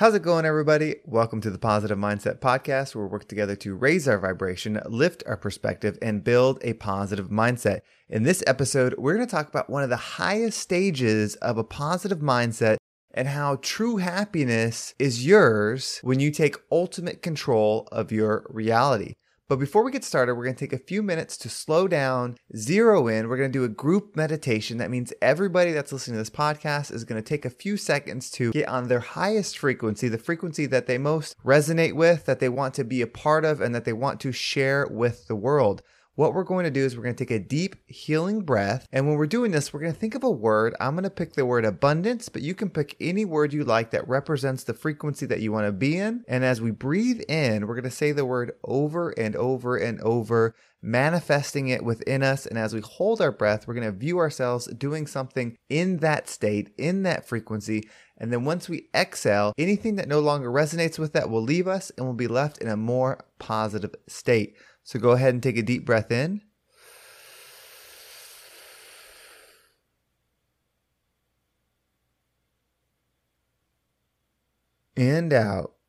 How's it going, everybody? Welcome to the Positive Mindset Podcast, where we work together to raise our vibration, lift our perspective, and build a positive mindset. In this episode, we're going to talk about one of the highest stages of a positive mindset and how true happiness is yours when you take ultimate control of your reality. But before we get started, we're going to take a few minutes to slow down, zero in. We're going to do a group meditation. That means everybody that's listening to this podcast is going to take a few seconds to get on their highest frequency, the frequency that they most resonate with, that they want to be a part of, and that they want to share with the world what we're going to do is we're going to take a deep healing breath. And when we're doing this, we're going to think of a word. I'm going to pick the word abundance, but you can pick any word you like that represents the frequency that you want to be in. And as we breathe in, we're going to say the word over and over and over, manifesting it within us. And as we hold our breath, we're going to view ourselves doing something in that state, in that frequency. And then once we exhale, anything that no longer resonates with that will leave us and we'll be left in a more positive state. So go ahead and take a deep breath in. And out.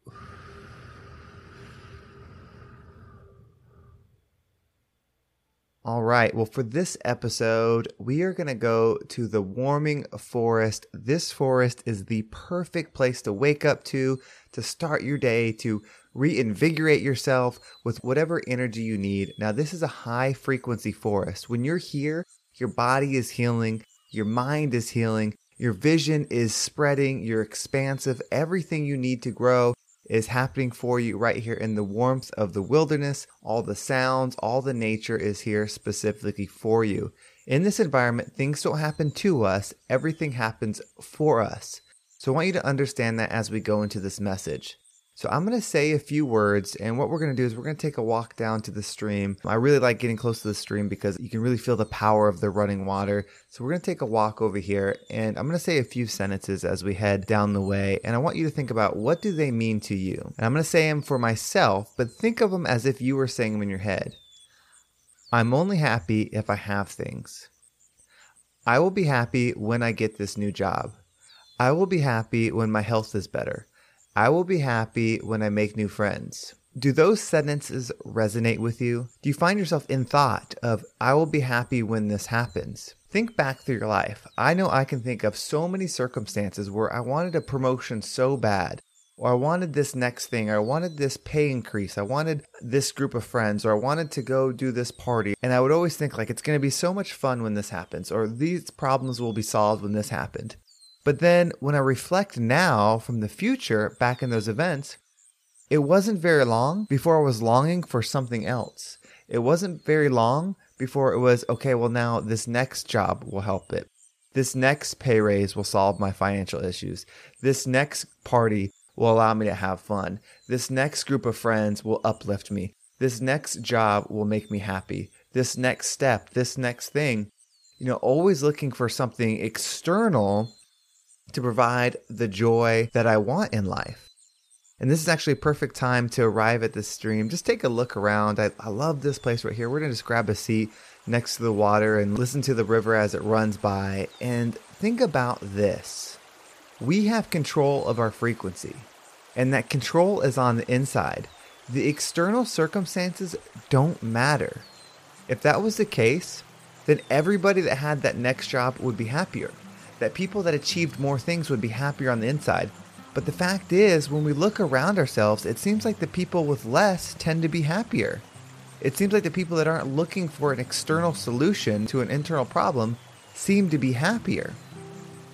All right. Well, for this episode, we are going to go to the warming forest. This forest is the perfect place to wake up to, to start your day, to reinvigorate yourself with whatever energy you need. Now, this is a high frequency forest. When you're here, your body is healing, your mind is healing, your vision is spreading, you're expansive. Everything you need to grow is happening for you right here in the warmth of the wilderness. All the sounds, all the nature is here specifically for you. In this environment, things don't happen to us, everything happens for us. So I want you to understand that as we go into this message. So I'm going to say a few words, and what we're going to do is we're going to take a walk down to the stream. I really like getting close to the stream because you can really feel the power of the running water. So we're going to take a walk over here, and I'm going to say a few sentences as we head down the way, and I want you to think about what do they mean to you. And I'm going to say them for myself, but think of them as if you were saying them in your head. I'm only happy if I have things. I will be happy when I get this new job. I will be happy when my health is better. I will be happy when I make new friends. Do those sentences resonate with you? Do you find yourself in thought of, I will be happy when this happens? Think back through your life. I know I can think of so many circumstances where I wanted a promotion so bad, or I wanted this next thing, or I wanted this pay increase, I wanted this group of friends, or I wanted to go do this party. And I would always think, like, it's going to be so much fun when this happens, or these problems will be solved when this happened. But then when I reflect now from the future back in those events, it wasn't very long before I was longing for something else. It wasn't very long before it was, okay, well, now this next job will help it. This next pay raise will solve my financial issues. This next party will allow me to have fun. This next group of friends will uplift me. This next job will make me happy. This next step, this next thing, you know, always looking for something external to provide the joy that I want in life. And this is actually a perfect time to arrive at this stream. Just take a look around. I, I love this place right here. We're going to just grab a seat next to the water and listen to the river as it runs by. And think about this we have control of our frequency, and that control is on the inside. The external circumstances don't matter. If that was the case, then everybody that had that next job would be happier that people that achieved more things would be happier on the inside. But the fact is, when we look around ourselves, it seems like the people with less tend to be happier. It seems like the people that aren't looking for an external solution to an internal problem seem to be happier.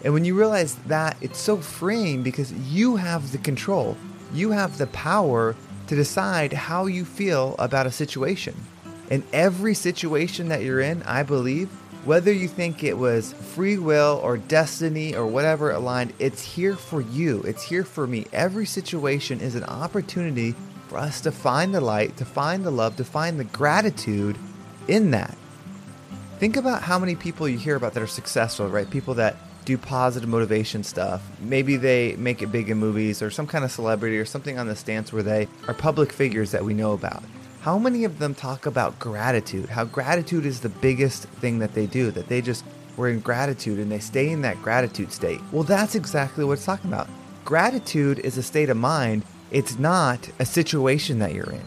And when you realize that, it's so freeing because you have the control. You have the power to decide how you feel about a situation. In every situation that you're in, I believe whether you think it was free will or destiny or whatever aligned, it's here for you. It's here for me. Every situation is an opportunity for us to find the light, to find the love, to find the gratitude in that. Think about how many people you hear about that are successful, right? People that do positive motivation stuff. Maybe they make it big in movies or some kind of celebrity or something on the stance where they are public figures that we know about how many of them talk about gratitude? How gratitude is the biggest thing that they do, that they just were in gratitude and they stay in that gratitude state. Well, that's exactly what it's talking about. Gratitude is a state of mind, it's not a situation that you're in.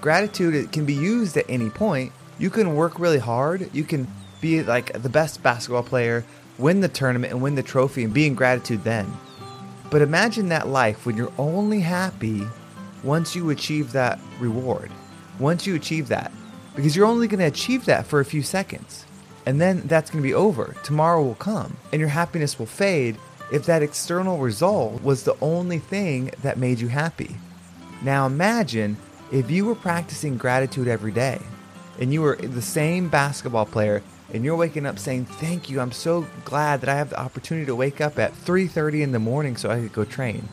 Gratitude can be used at any point. You can work really hard, you can be like the best basketball player, win the tournament, and win the trophy, and be in gratitude then. But imagine that life when you're only happy once you achieve that reward, once you achieve that, because you're only going to achieve that for a few seconds. And then that's going to be over. Tomorrow will come, and your happiness will fade if that external result was the only thing that made you happy. Now imagine if you were practicing gratitude every day and you were the same basketball player and you're waking up saying thank you i'm so glad that i have the opportunity to wake up at 3.30 in the morning so i could go train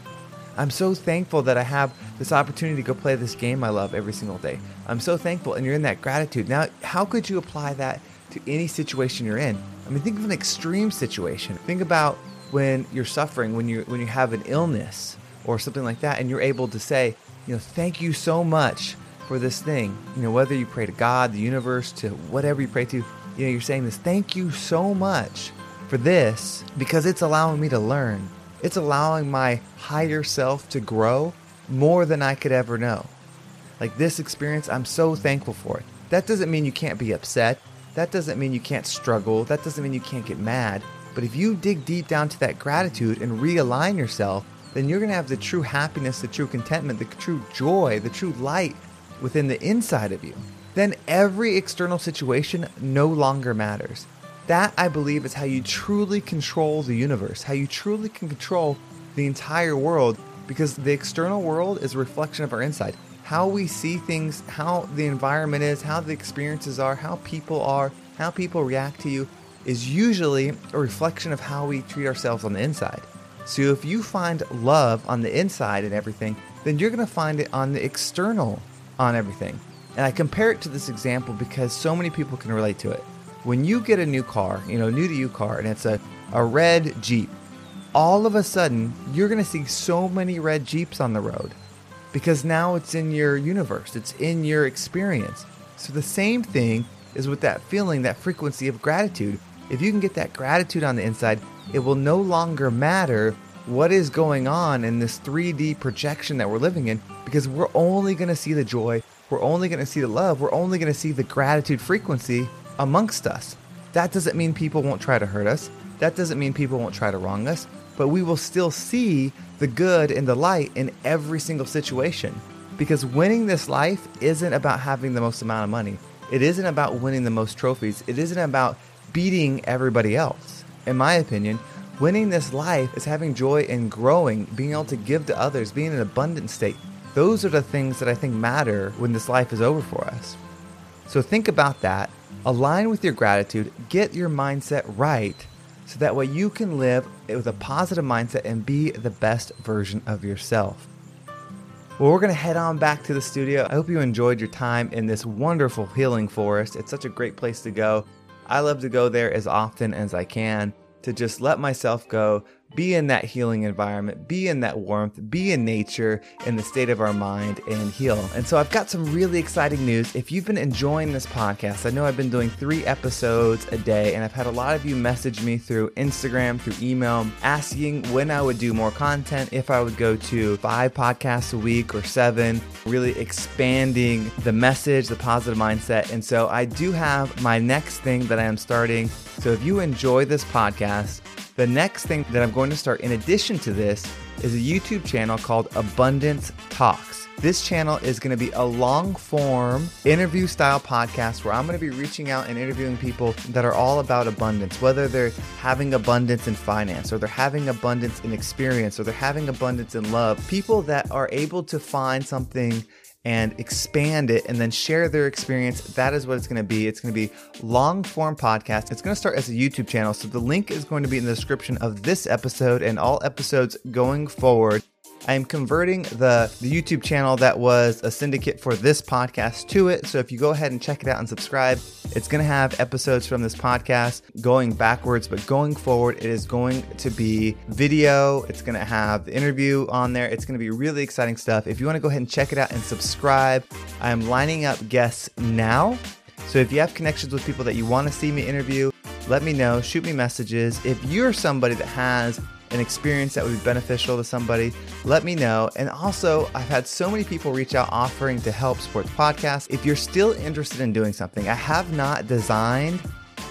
i'm so thankful that i have this opportunity to go play this game i love every single day. I'm so thankful and you're in that gratitude. Now how could you apply that to any situation you're in? I mean think of an extreme situation. Think about when you're suffering when you when you have an illness or something like that and you're able to say you know thank you so much for this thing. You know whether you pray to god the universe to whatever you pray to you know, you're saying this, thank you so much for this because it's allowing me to learn. It's allowing my higher self to grow more than I could ever know. Like this experience, I'm so thankful for it. That doesn't mean you can't be upset. That doesn't mean you can't struggle. That doesn't mean you can't get mad. But if you dig deep down to that gratitude and realign yourself, then you're going to have the true happiness, the true contentment, the true joy, the true light within the inside of you then every external situation no longer matters. That, I believe, is how you truly control the universe, how you truly can control the entire world, because the external world is a reflection of our inside. How we see things, how the environment is, how the experiences are, how people are, how people react to you is usually a reflection of how we treat ourselves on the inside. So if you find love on the inside and everything, then you're going to find it on the external on everything. And I compare it to this example because so many people can relate to it. When you get a new car, you know, new to you car, and it's a, a red Jeep, all of a sudden you're going to see so many red Jeeps on the road because now it's in your universe, it's in your experience. So the same thing is with that feeling, that frequency of gratitude. If you can get that gratitude on the inside, it will no longer matter what is going on in this 3D projection that we're living in because we're only going to see the joy we're only going to see the love, we're only going to see the gratitude frequency amongst us. That doesn't mean people won't try to hurt us. That doesn't mean people won't try to wrong us, but we will still see the good and the light in every single situation. Because winning this life isn't about having the most amount of money. It isn't about winning the most trophies. It isn't about beating everybody else. In my opinion, winning this life is having joy and growing, being able to give to others, being in an abundant state, those are the things that I think matter when this life is over for us. So think about that, align with your gratitude, get your mindset right so that way you can live with a positive mindset and be the best version of yourself. Well, we're going to head on back to the studio. I hope you enjoyed your time in this wonderful healing forest. It's such a great place to go. I love to go there as often as I can to just let myself go, be in that healing environment, be in that warmth, be in nature, in the state of our mind, and heal. And so I've got some really exciting news. If you've been enjoying this podcast, I know I've been doing three episodes a day, and I've had a lot of you message me through Instagram, through email, asking when I would do more content, if I would go to five podcasts a week or seven, really expanding the message, the positive mindset. And so I do have my next thing that I am starting. So if you enjoy this podcast, the next thing that I'm going to start in addition to this is a YouTube channel called Abundance Talks. This channel is going to be a long form interview style podcast where I'm going to be reaching out and interviewing people that are all about abundance, whether they're having abundance in finance or they're having abundance in experience or they're having abundance in love. People that are able to find something and expand it and then share their experience. That is what it's going to be. It's going to be long form podcast. It's going to start as a YouTube channel. So the link is going to be in the description of this episode and all episodes going forward. I am converting the, the YouTube channel that was a syndicate for this podcast to it. So if you go ahead and check it out and subscribe, it's going to have episodes from this podcast going backwards, but going forward, it is going to be video. It's going to have the interview on there. It's going to be really exciting stuff. If you want to go ahead and check it out and subscribe, I am lining up guests now. So if you have connections with people that you want to see me interview, let me know. Shoot me messages. If you're somebody that has an experience that would be beneficial to somebody, let me know. And also, I've had so many people reach out offering to help support the podcast. If you're still interested in doing something, I have not designed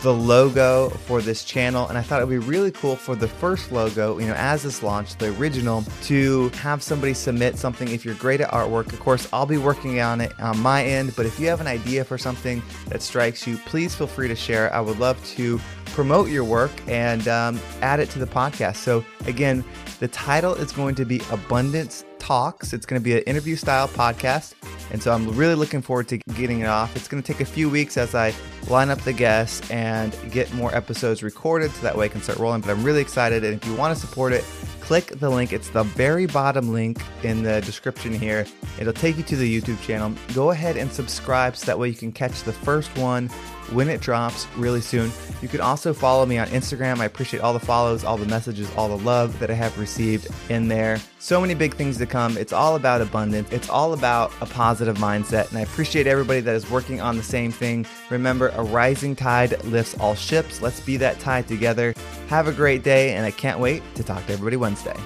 the logo for this channel and I thought it would be really cool for the first logo, you know, as this launched, the original, to have somebody submit something if you're great at artwork. Of course, I'll be working on it on my end, but if you have an idea for something that strikes you, please feel free to share. I would love to promote your work and um, add it to the podcast. So, again, the title is going to be Abundance Talks. It's going to be an interview style podcast. And so I'm really looking forward to getting it off. It's going to take a few weeks as I line up the guests and get more episodes recorded so that way I can start rolling. But I'm really excited. And if you want to support it, click the link. It's the very bottom link in the description here. It'll take you to the YouTube channel. Go ahead and subscribe so that way you can catch the first one when it drops really soon. You can also follow me on Instagram. I appreciate all the follows, all the messages, all the love that I have received in there. So many big things to come. It's all about abundance, it's all about a positive mindset. And I appreciate everybody that is working on the same thing. Remember, a rising tide lifts all ships. Let's be that tide together. Have a great day, and I can't wait to talk to everybody Wednesday.